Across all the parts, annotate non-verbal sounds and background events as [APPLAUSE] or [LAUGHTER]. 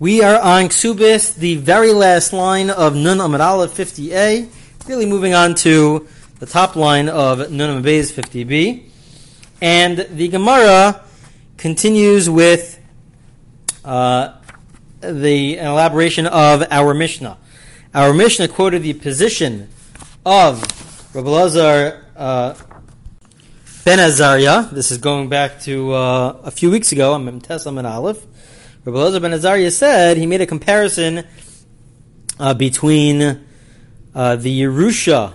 We are on Ksubos, the very last line of Nun Amud Aleph 50a, really moving on to the top line of Nun Amud Beis 50b. And the Gemara continues with uh, the elaboration of our Mishnah. Our Mishnah quoted the position of Rabbi Lazar uh, Ben Azariah. This is going back to uh, a few weeks ago. I'm in Teslam and Aleph. Rabbi Elazar ben Azariah said he made a comparison uh, between uh, the Yerusha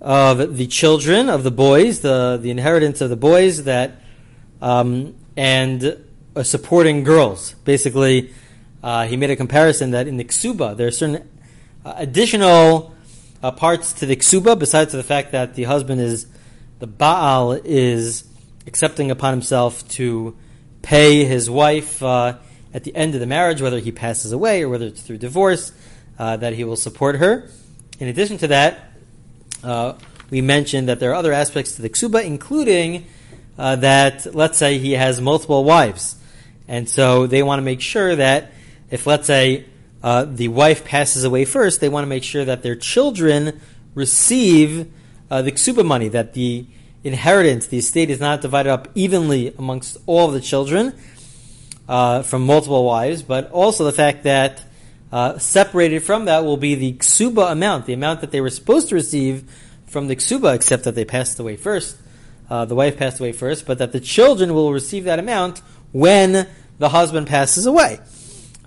of the children of the boys, the the inheritance of the boys that, um, and uh, supporting girls. Basically, uh, he made a comparison that in the ksuba there are certain uh, additional uh, parts to the ksuba besides the fact that the husband is the baal is accepting upon himself to pay his wife at the end of the marriage, whether he passes away or whether it's through divorce, uh, that he will support her. In addition to that, uh, we mentioned that there are other aspects to the ksuba, including uh, that, let's say, he has multiple wives. And so they want to make sure that if, let's say, uh, the wife passes away first, they want to make sure that their children receive uh, the ksuba money, that the inheritance, the estate is not divided up evenly amongst all the children, uh, from multiple wives, but also the fact that uh, separated from that will be the ksuba amount, the amount that they were supposed to receive from the ksuba, except that they passed away first. Uh, the wife passed away first, but that the children will receive that amount when the husband passes away.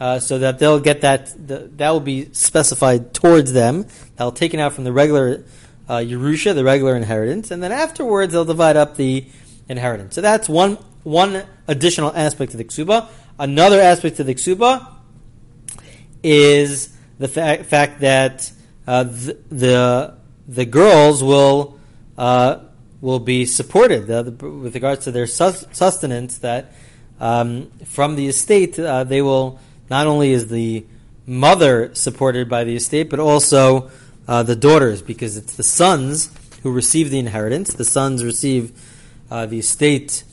Uh, so that they'll get that, the, that will be specified towards them. That'll taken out from the regular uh, Yerusha, the regular inheritance, and then afterwards they'll divide up the inheritance. So that's one one additional aspect to the ksuba. Another aspect to the ksuba is the fa- fact that uh, the, the, the girls will uh, will be supported the, the, with regards to their sus- sustenance. That um, from the estate uh, they will not only is the mother supported by the estate, but also uh, the daughters, because it's the sons who receive the inheritance. The sons receive uh, the estate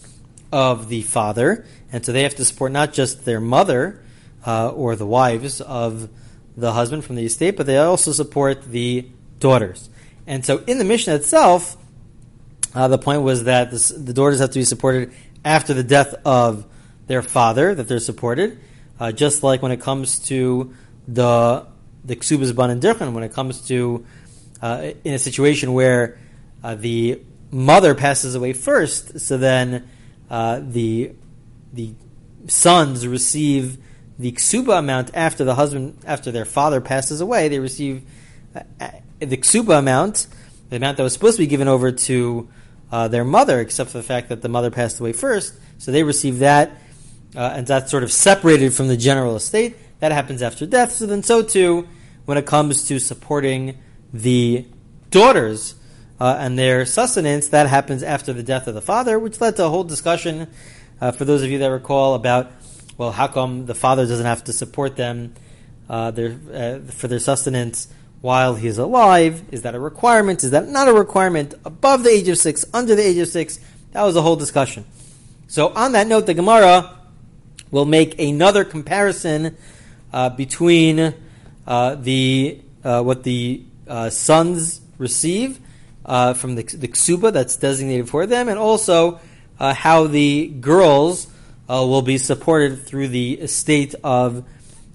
of the father, and so they have to support not just their mother uh, or the wives of the husband from the estate, but they also support the daughters. And so in the Mishnah itself, uh, the point was that this, the daughters have to be supported after the death of their father, that they're supported, uh, just like when it comes to the the ksubas ban and dirchan, when it comes to uh, in a situation where uh, the mother passes away first, so then uh, the the sons receive the ksuba amount after the husband after their father passes away. They receive uh, uh, the ksuba amount, the amount that was supposed to be given over to uh, their mother, except for the fact that the mother passed away first. So they receive that, and that's sort of separated from the general estate. That happens after death. So then, so too, when it comes to supporting the daughters uh, and their sustenance, that happens after the death of the father, which led to a whole discussion, uh, for those of you that recall, about, well, how come the father doesn't have to support them uh, their, uh, for their sustenance while he is alive? Is that a requirement? Is that not a requirement? Above the age of six, under the age of six? That was a whole discussion. So, on that note, the Gemara will make another comparison uh, between the what the sons receive uh, from the, the ksuba that's designated for them, and also uh, how the girls uh, will be supported through the estate of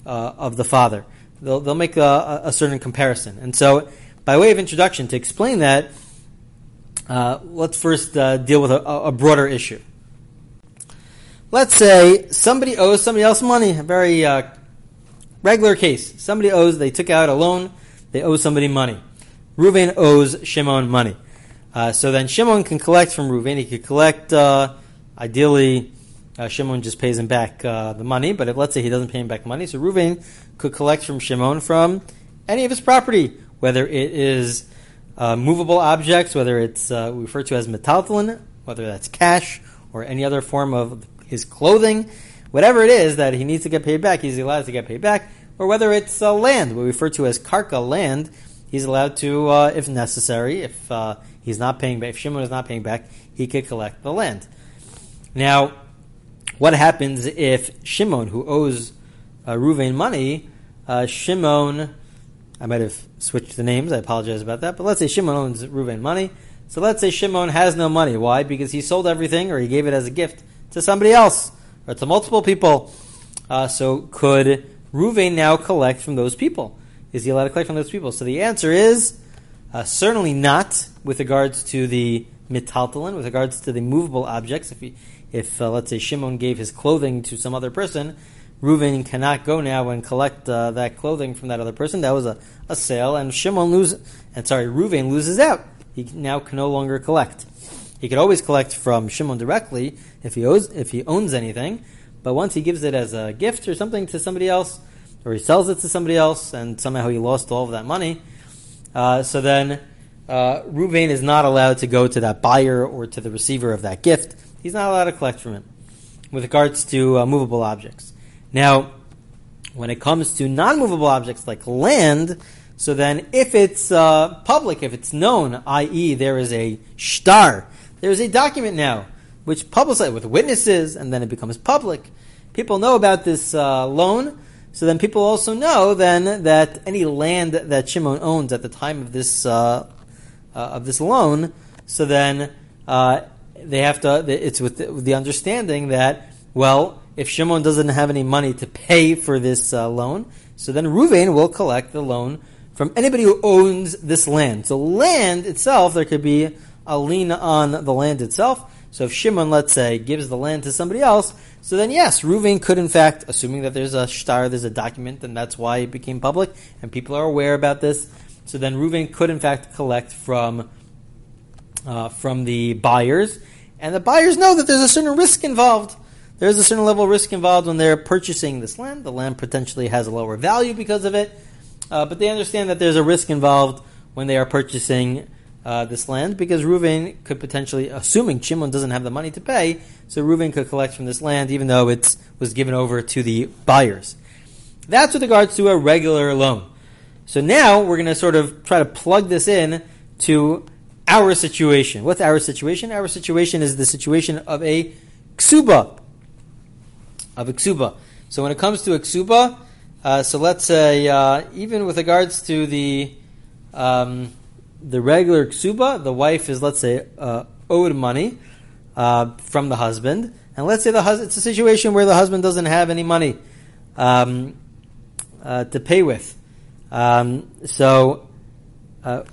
uh, of the father. They'll, they'll make a, a, certain comparison, and so by way of introduction to explain that, uh, let's first uh, deal with a, a, broader issue. Let's say somebody owes somebody else money, a very regular case. Somebody owes, they took out a loan, they owe somebody money. Ruvain owes Shimon money. Uh, so then Shimon can collect from Ruvain. He could collect, uh, ideally, uh, Shimon just pays him back uh, the money, but if let's say he doesn't pay him back money, so Ruvain could collect from Shimon from any of his property, whether it is uh, movable objects, whether it's uh, referred to as metaltalin, whether that's cash or any other form of his clothing, whatever it is that he needs to get paid back, he's allowed to get paid back, or whether it's land, we refer to as karka land, he's allowed to, uh, if necessary, if uh, he's not paying back, if Shimon is not paying back, he could collect the land. Now, what happens if Shimon, who owes uh, Ruvain money, uh, Shimon, I might have switched the names. I apologize about that. But let's say Shimon owns Ruvain money. So let's say Shimon has no money. Why? Because he sold everything or he gave it as a gift to somebody else or to multiple people. Uh, so could Ruvain now collect from those people? Is he allowed to collect from those people? So the answer is uh, certainly not with regards to the mitaltalin, with regards to the movable objects. If he, if uh, let's say Shimon gave his clothing to some other person, Reuven cannot go now and collect uh, that clothing from that other person. That was a, a sale, and Shimon loses. And sorry, Reuven loses out. He now can no longer collect. He could always collect from Shimon directly if he owes if he owns anything, but once he gives it as a gift or something to somebody else, or he sells it to somebody else, and somehow he lost all of that money, uh, so then uh, Ruvain is not allowed to go to that buyer or to the receiver of that gift. He's not allowed to collect from it with regards to uh, movable objects. Now, when it comes to non-movable objects like land, so then if it's uh, public, if it's known, i.e., there is a star, there is a document now which publicizes with witnesses, and then it becomes public. People know about this uh, loan, so then people also know then that any land that Shimon owns at the time of this uh, uh of this loan, so then uh, they have to. It's with the, with the understanding that well if Shimon doesn't have any money to pay for this uh, loan, so then Ruvain will collect the loan from anybody who owns this land. So land itself, there could be a lien on the land itself. So if Shimon, let's say, gives the land to somebody else, so then yes, Ruvain could in fact, assuming that there's a shtar, there's a document, and that's why it became public, and people are aware about this. So then Ruvain could in fact collect from uh, from the buyers, and the buyers know that there's a certain risk involved there's a certain level of risk involved when they're purchasing this land. The land potentially has a lower value because of it, uh, but they understand that there's a risk involved when they are purchasing uh, this land because Reuven could potentially, assuming Shimon doesn't have the money to pay, so Reuven could collect from this land even though it was given over to the buyers. That's with regards to a regular loan. So now we're going to sort of try to plug this in to our situation. What's our situation? Our situation is the situation of a ksuba, of Iksuba. So when it comes to Iksuba, uh, so let's say uh, even with regards to the um, the regular Ksuba, the wife is let's say uh, owed money uh, from the husband, and let's say the hus- it's a situation where the husband doesn't have any money um, uh, to pay with. Um, so uh,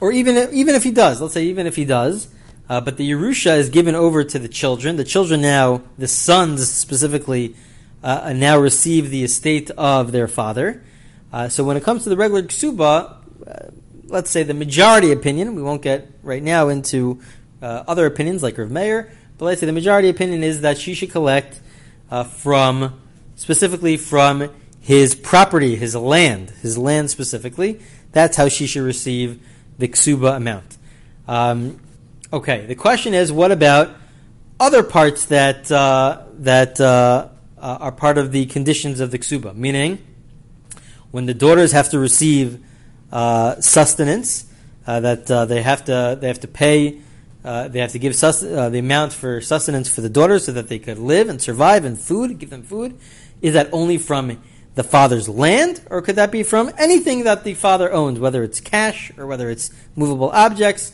or even even if he does, let's say even if he does, uh, but the Yerusha is given over to the children. The children now, the sons specifically, uh, now receive the estate of their father. So when it comes to the regular ksuba, let's say the majority opinion, we won't get right now into uh, other opinions like Rav Meir, but let's say the majority opinion is that she should collect uh, from, specifically from his property, his land, his land specifically. That's how she should receive the ksuba amount. Um, Okay, the question is, what about other parts that uh, that uh, uh, are part of the conditions of the ksuba? Meaning, when the daughters have to receive sustenance, uh, that uh, they have to they have to pay, they have to give sus- the amount for sustenance for the daughters so that they could live and survive and food, give them food. Is that only from the father's land, or could that be from anything that the father owns, whether it's cash or whether it's movable objects?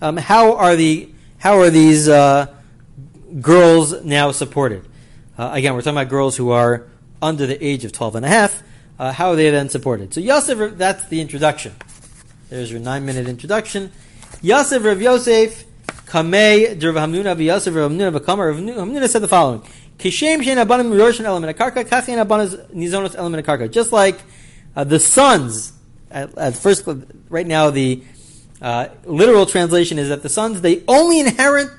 Um, how are the how are these uh, girls now supported? Uh, again, we're talking about girls who are under the age of 12 and a half. Uh, how are they then supported? So Yosef, that's the introduction. There's your nine minute introduction. Yosef Rav Yosef, Kamei, Rav Hamnuna, Yosef Rav Hamnuna, V'kamar, Rav Hamnuna said the following. Kishem shein abanim roshan element akarka, kachin abanas nizonos element akarka. Just like uh, the sons, at, at first, right now the uh, literal translation is that the sons they only inherit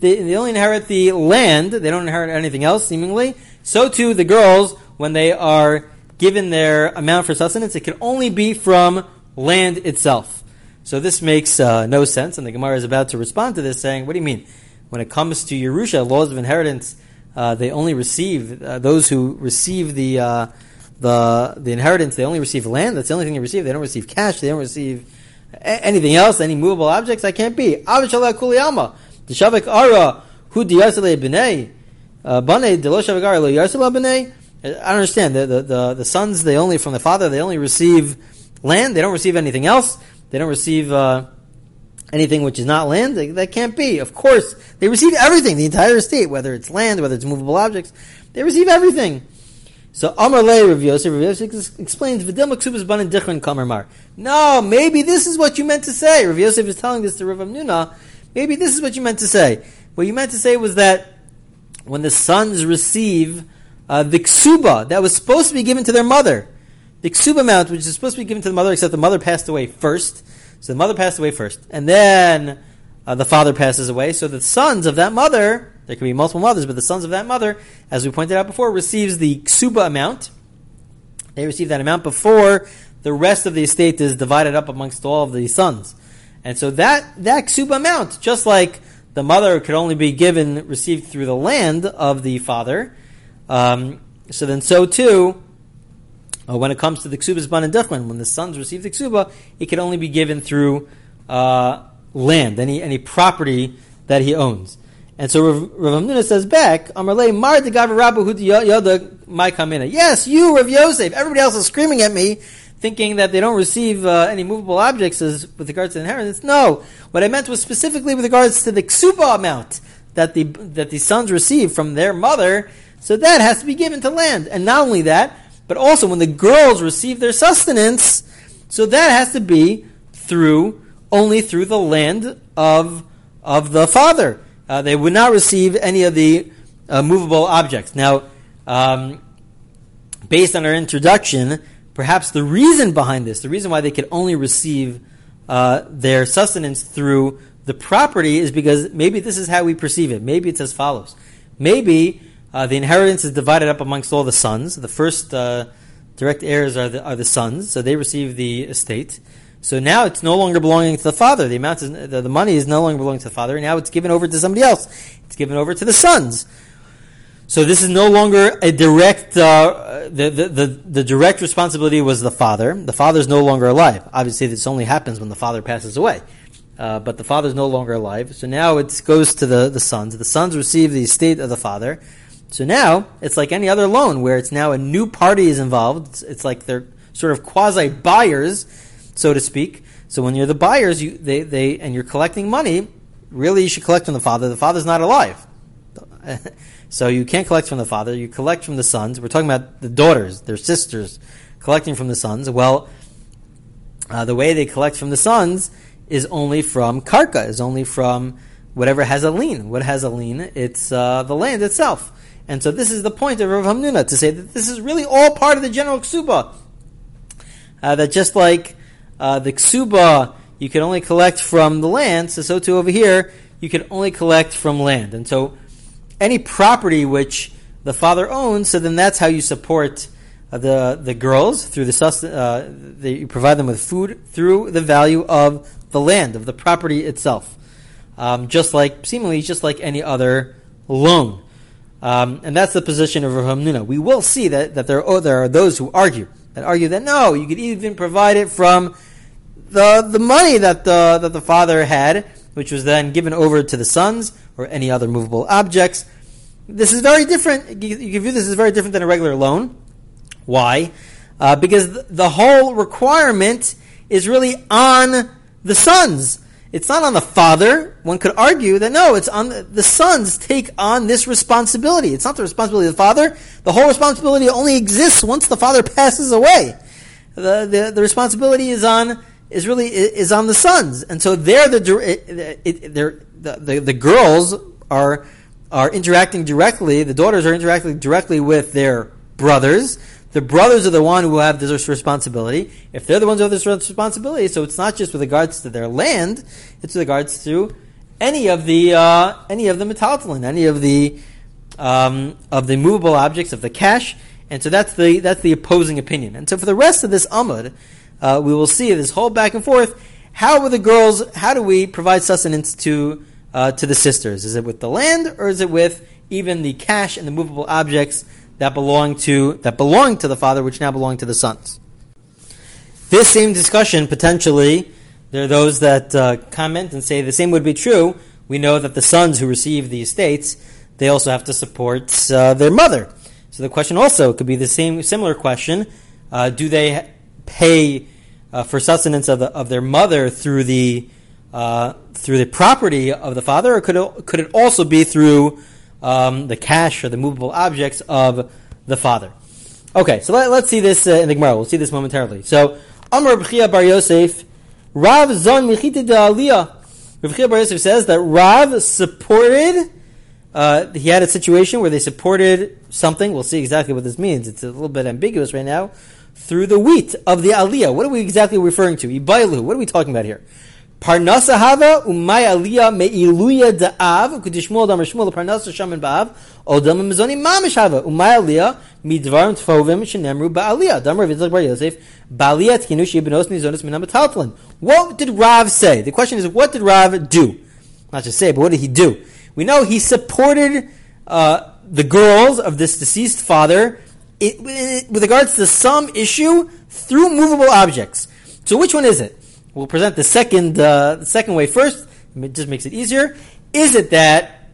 they, they only inherit the land. They don't inherit anything else, seemingly. So too the girls, when they are given their amount for sustenance, it can only be from land itself. So this makes uh, no sense, and the Gemara is about to respond to this, saying, "What do you mean? When it comes to Yerusha, laws of inheritance, uh, they only receive uh, those who receive the uh, the the inheritance. They only receive land. That's the only thing they receive. They don't receive cash. They don't receive anything else, any movable objects, I can't be. Kuliyama. The shavik ara hu diyasale b'nei. uh, Bane Deloshav Lo Bane. I don't understand. The, the, the, the sons, they only, from the father, they only receive land. They don't receive anything else. They don't receive, uh, anything which is not land. That can't be. Of course, they receive everything, the entire estate, whether it's land, whether it's movable objects. They receive everything. So Amar Le Rav Yosef, Rav Yosef explains, V'dil maksubas banan dichran kamar mar. No, maybe this is what you meant to say. Rav Yosef is telling this to Rav Hamnuna. Maybe this is what you meant to say. What you meant to say was that when the sons receive uh, the ksuba that was supposed to be given to their mother, the ksuba amount which is supposed to be given to the mother, except the mother passed away first. So the mother passed away first, and then uh, the father passes away. So the sons of that mother, there can be multiple mothers, but the sons of that mother, as we pointed out before, receives the ksuba amount. They receive that amount before the rest of the estate is divided up amongst all of the sons. And so that, that ksuba amount, just like the mother could only be given, received through the land of the father, um, so then so too, uh, when it comes to the ksubas ban and duchman, when the sons receive the ksuba, it can only be given through uh, land, any any property that he owns. And so Rav, Rav says back, Amarle Mar de Rabba Yada my kamina. Yes, you, Rav Yosef. Everybody else is screaming at me, thinking that they don't receive uh, any movable objects as with regards to inheritance. No, what I meant was specifically with regards to the ksuba amount that the that the sons receive from their mother. So that has to be given to land, and not only that, but also when the girls receive their sustenance, so that has to be through only through the land of, of the father. Uh, they would not receive any of the uh, movable objects. Now, um, based on our introduction, perhaps the reason behind this, the reason why they could only receive uh, their sustenance through the property is because maybe this is how we perceive it. Maybe it's as follows. Maybe uh, the inheritance is divided up amongst all the sons. The first uh, direct heirs are the, are the sons, so they receive the estate. So now it's no longer belonging to the father. The amount is, the, the money is no longer belonging to the father. Now it's given over to somebody else. It's given over to the sons. So this is no longer a direct. Uh, the, the, the the direct responsibility was the father. The father is no longer alive. Obviously, this only happens when the father passes away. Uh, but the father is no longer alive. So now it goes to the, the sons. The sons receive the estate of the father. So now it's like any other loan where it's now a new party is involved. It's, it's like they're sort of quasi buyers so to speak. So when you're the buyers, you, they, they, and you're collecting money, really you should collect from the father. The father's not alive. [LAUGHS] so you can't collect from the father, you collect from the sons. We're talking about the daughters, their sisters, collecting from the sons. Well, uh, the way they collect from the sons is only from karka, is only from whatever has a lien. What has a lien? It's uh, the land itself. And so this is the point of Rav Hamnuna, to say that this is really all part of the general ksuba. Uh, that just like uh, the ksuba you can only collect from the land, so so too over here you can only collect from land. And so any property which the father owns, so then that's how you support the the girls through the uh, you provide them with food through the value of the land of the property itself, um, just like seemingly just like any other loan. Um, and that's the position of Rav Hamnuna. We will see that, that there, are, there are those who argue that argue that no, you could even provide it from the the money that the that the father had, which was then given over to the sons or any other movable objects. This is very different. You can view this as very different than a regular loan. Why? Uh, because the whole requirement is really on the sons. It's not on the father. One could argue that no, it's on the, the, sons take on this responsibility. It's not the responsibility of the father. The whole responsibility only exists once the father passes away. The, the, the responsibility is on is really is on the sons, and so they're the it, they're, the, the the girls are are interacting directly. The daughters are interacting directly with their brothers. The brothers are the one who have this responsibility. If they're the ones who have this responsibility, so it's not just with regards to their land; it's with regards to any of the uh, any of the metaltalin, any of the um, of the movable objects of the cash. And so that's the that's the opposing opinion. And so for the rest of this amud, uh, we will see this whole back and forth. How are the girls? How do we provide sustenance to uh, to the sisters? Is it with the land, or is it with even the cash and the movable objects that belong to that belong to the father, which now belong to the sons? This same discussion potentially, there are those that uh, comment and say the same would be true. We know that the sons who receive the estates, they also have to support uh, their mother. So the question also could be the same, similar question: uh, Do they pay uh, for sustenance of, the, of their mother through the uh, through the property of the father, or could it, could it also be through um, the cash or the movable objects of the father? Okay, so let, us see this uh, in the Gemara. We'll see this momentarily. So, Amr B'chia Bar Yosef, Rav Zon Michita de Aliyah. Rav Bar Yosef says that Rav supported. Uh, he had a situation where they supported something. We'll see exactly what this means. It's a little bit ambiguous right now. Through the wheat of the aliyah. What are we exactly referring to? Ibailu. What are we talking about here? Parnasa hava umay kudishmol shmol parnasa shaman odam mamish hava umay tfovim bar Yosef minam. What did Rav say? The question is, what did Rav do? Not just say, but what did he do? We know he supported uh, the girls of this deceased father it, with regards to some issue through movable objects. So which one is it? We'll present the second, uh, the second way first. It just makes it easier. Is it that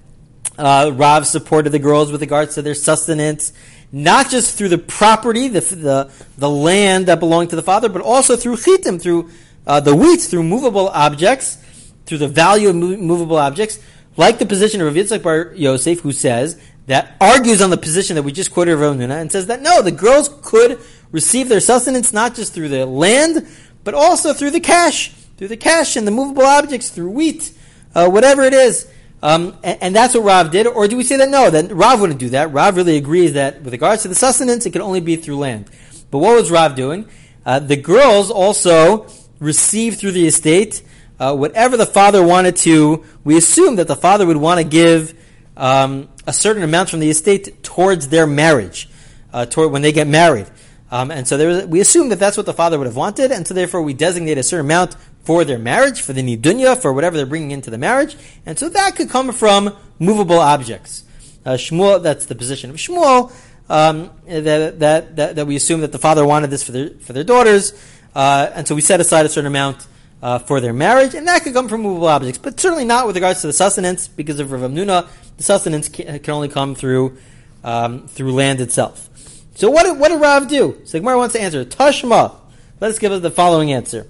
uh, Rav supported the girls with regards to their sustenance, not just through the property, the, the, the land that belonged to the father, but also through chitim, through uh, the wheat, through movable objects, through the value of movable objects, like the position of Rav Yitzchak Bar Yosef, who says that argues on the position that we just quoted Rav Nuna and says that no, the girls could receive their sustenance not just through the land, but also through the cash, through the cash and the movable objects, through wheat, uh, whatever it is. Um, and, and, that's what Rav did. Or do we say that no, that Rav wouldn't do that? Rav really agrees that with regards to the sustenance, it can only be through land. But what was Rav doing? Uh, the girls also received through the estate uh, whatever the father wanted to. We assume that the father would want to give um, a certain amount from the estate towards their marriage, uh, toward when they get married. Um, and so was, we assume that that's what the father would have wanted, and so therefore we designate a certain amount for their marriage, for the nidunya, for whatever they're bringing into the marriage, and so that could come from movable objects. Uh, Shmuel, that's the position of Shmuel, um, that, that, that, that, we assume that the father wanted this for their, for their daughters, uh, and so we set aside a certain amount uh, for their marriage, and that could come from movable objects, but certainly not with regards to the sustenance, because of Rav Nuna, the sustenance can, can only come through um, through land itself. So what did, what did Rav do? So Gemara wants to answer. Tashma. Let us give us the following answer.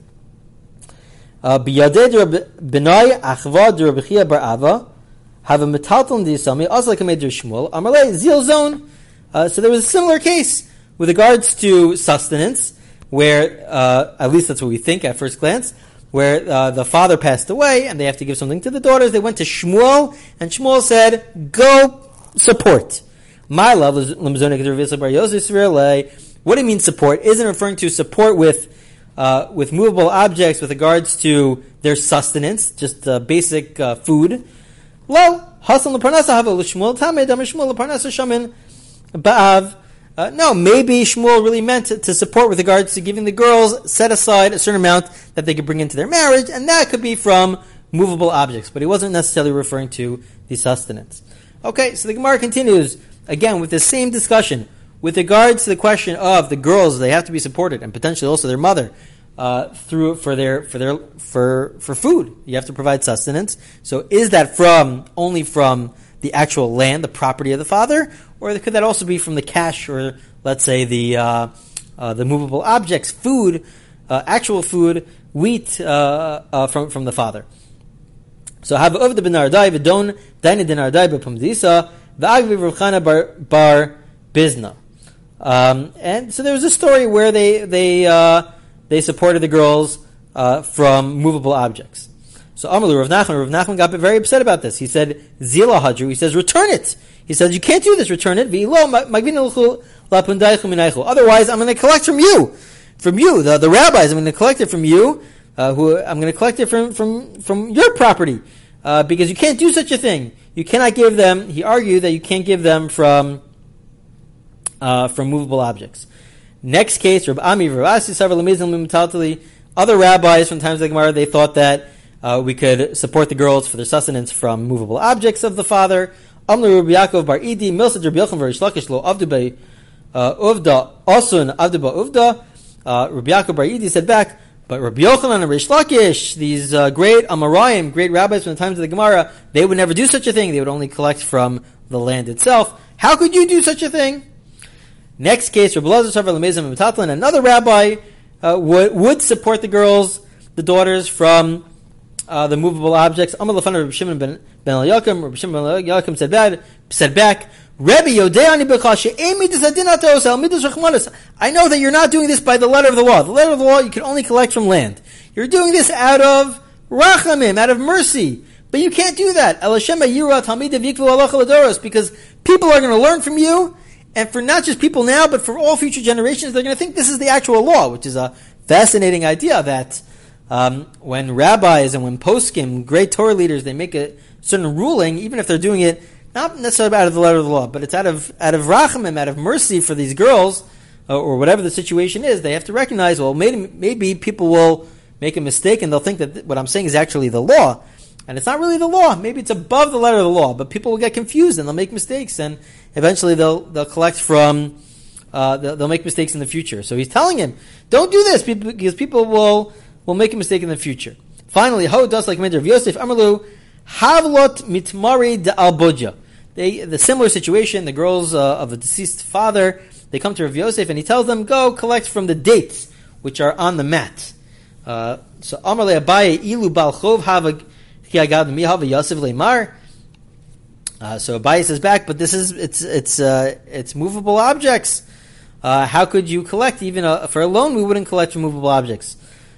Uh, B'nai achva d'Rabbi Chiya bar Ava have a metalton d'Yisami also Shmuel. Uh, so there was a similar case with regards to sustenance, where uh, at least that's what we think at first glance, where uh, the father passed away and they have to give something to the daughters. They went to Shmuel and Shmuel said, "Go support." My love is What do you mean support? Isn't referring to support with uh, with movable objects with regards to their sustenance, just uh, basic uh, food. Shamin ba'av. Uh, no, maybe Shmuel really meant to, to, support with regards to giving the girls set aside a certain amount that they could bring into their marriage, and that could be from movable objects, but he wasn't necessarily referring to the sustenance. Okay, so the Gemara continues again with the same discussion with regards to the question of the girls they have to be supported and potentially also their mother uh, through for their for their for for food. You have to provide sustenance. So is that from only from the actual land the property of the father? Or could that also be from the cash or let's say the uh, uh, the movable objects food uh, actual food wheat uh, uh, from from the father? So have of the benardai v'don daina denardai b'pumdisa V'agvi Rav Chana bar, bar Bizna. Um, and so there was a story where they they uh, they supported the girls uh, from movable objects. So Amalu Rav Nachman, Rav Nachman got very upset about this. He said, "Zila Hadru." He says, "Return it." He says, "You can't do this. Return it." Otherwise, I'm going to collect from you, from you, the, the rabbis. I'm going to collect it from you. Uh, who I'm going to collect it from from from your property uh, because you can't do such a thing you cannot give them. He argued that you can't give them from uh, from movable objects. Next case, Rabbi Ami, other rabbis from times like Gemara, they thought that uh, we could support the girls for their sustenance from movable objects of the father. Rabbi Yaakov Bar Rabbi uh. Uh, said back, but Rabbi Yochanan and Rish Lakish, these uh, great Amarayim, great rabbis from the times of the Gemara, they would never do such a thing. They would only collect from the land itself. How could you do such a thing? Next case, Rabbi Lazar another rabbi uh, would, would support the girls, the daughters, from uh, the movable objects. Amar Rabbi Shimon ben, ben Yakim. Rabbi Shimon ben Yakim said, bad, said back, Rebbe I know that you're not doing this by the letter of the law. The letter of the law you can only collect from land. You're doing this out of rachamim, out of mercy. But you can't do that. Because people are going to learn from you, and for not just people now, but for all future generations, they're going to think this is the actual law, which is a fascinating idea that um, when rabbis and when poskim, great Torah leaders, they make a certain ruling, even if they're doing it not necessarily out of the letter of the law, but it's out of out of rachamim, out of mercy for these girls, uh, or whatever the situation is. They have to recognize, well, maybe, maybe people will make a mistake and they'll think that th- what I'm saying is actually the law. And it's not really the law. Maybe it's above the letter of the law, but people will get confused and they'll make mistakes, and eventually they'll they'll collect from uh, they'll, they'll, make mistakes in the future. So he's telling him, don't do this because people will will make a mistake in the future. Finally, how does like Midrash Yosef Amalu Havlot mitmari de alboja. They the similar situation. The girls uh, of the deceased father they come to Rav Yosef and he tells them, go collect from the dates which are on the mat. Uh, so Abaye ilu. Uh, so Abaye says back, but this is it's it's uh, it's movable objects. Uh, how could you collect even a, for a loan? We wouldn't collect from movable objects.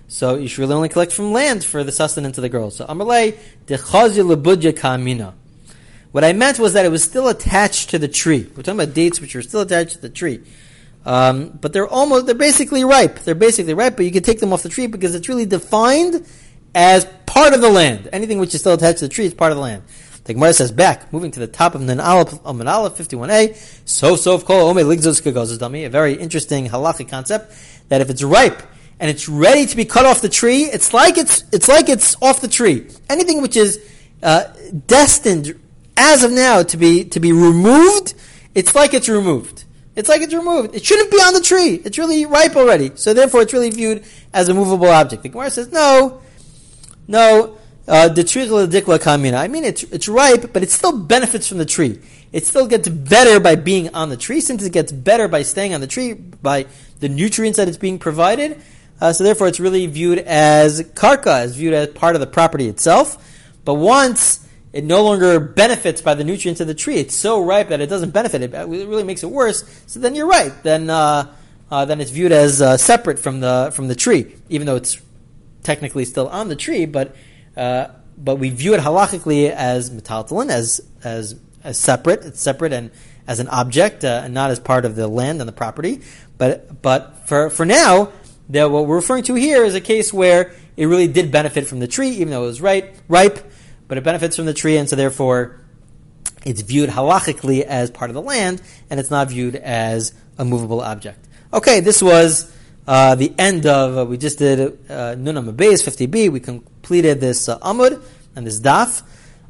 So you should really only collect from land for the sustenance of the girls. So Amalei dechazir lebudja kamina. What I meant was that it was still attached to the tree. We're talking about dates which are still attached to the tree. Um, but they're almost, they're basically ripe. They're basically ripe, but you can take them off the tree because it's really defined as part of the land. Anything which is still attached to the tree is part of the land. The Gemara says back, moving to the top of Nanala, of Manala 51a, so so kol ome ligzos a very interesting halachic concept that if it's ripe and it's ready to be cut off the tree, it's like it's it's like it's off the tree. Anything which is uh, destined as of now to be to be removed, it's like it's removed. It's like it's removed. It shouldn't be on the tree. It's really ripe already. So therefore, it's really viewed as a movable object. The Gemara says, no, no. Uh, the tree kamina. I mean, it's it's ripe, but it still benefits from the tree. It still gets better by being on the tree, since it gets better by staying on the tree by the nutrients that it's being provided. Uh, so therefore, it's really viewed as karka, as viewed as part of the property itself. But once it no longer benefits by the nutrients of the tree. It's so ripe that it doesn't benefit. It, It really makes it worse. So then you're right. Then uh, uh, then it's viewed as uh, separate from the from the tree, even though it's technically still on the tree. But uh, but we view it halachically as metaltalin, as as as separate. It's separate and as an object, uh, and not as part of the land and the property. But but for for now, the, what we're referring to here is a case where it really did benefit from the tree, even though it was right, ripe but it benefits from the tree, and so therefore it's viewed halachically as part of the land, and it's not viewed as a movable object. Okay, this was uh, the end of, uh, we just did uh, Nun Amud Beis 50b, we completed this uh, Amud and this Daf,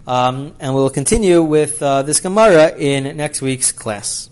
um, and we'll continue with uh, this Gemara in next week's class.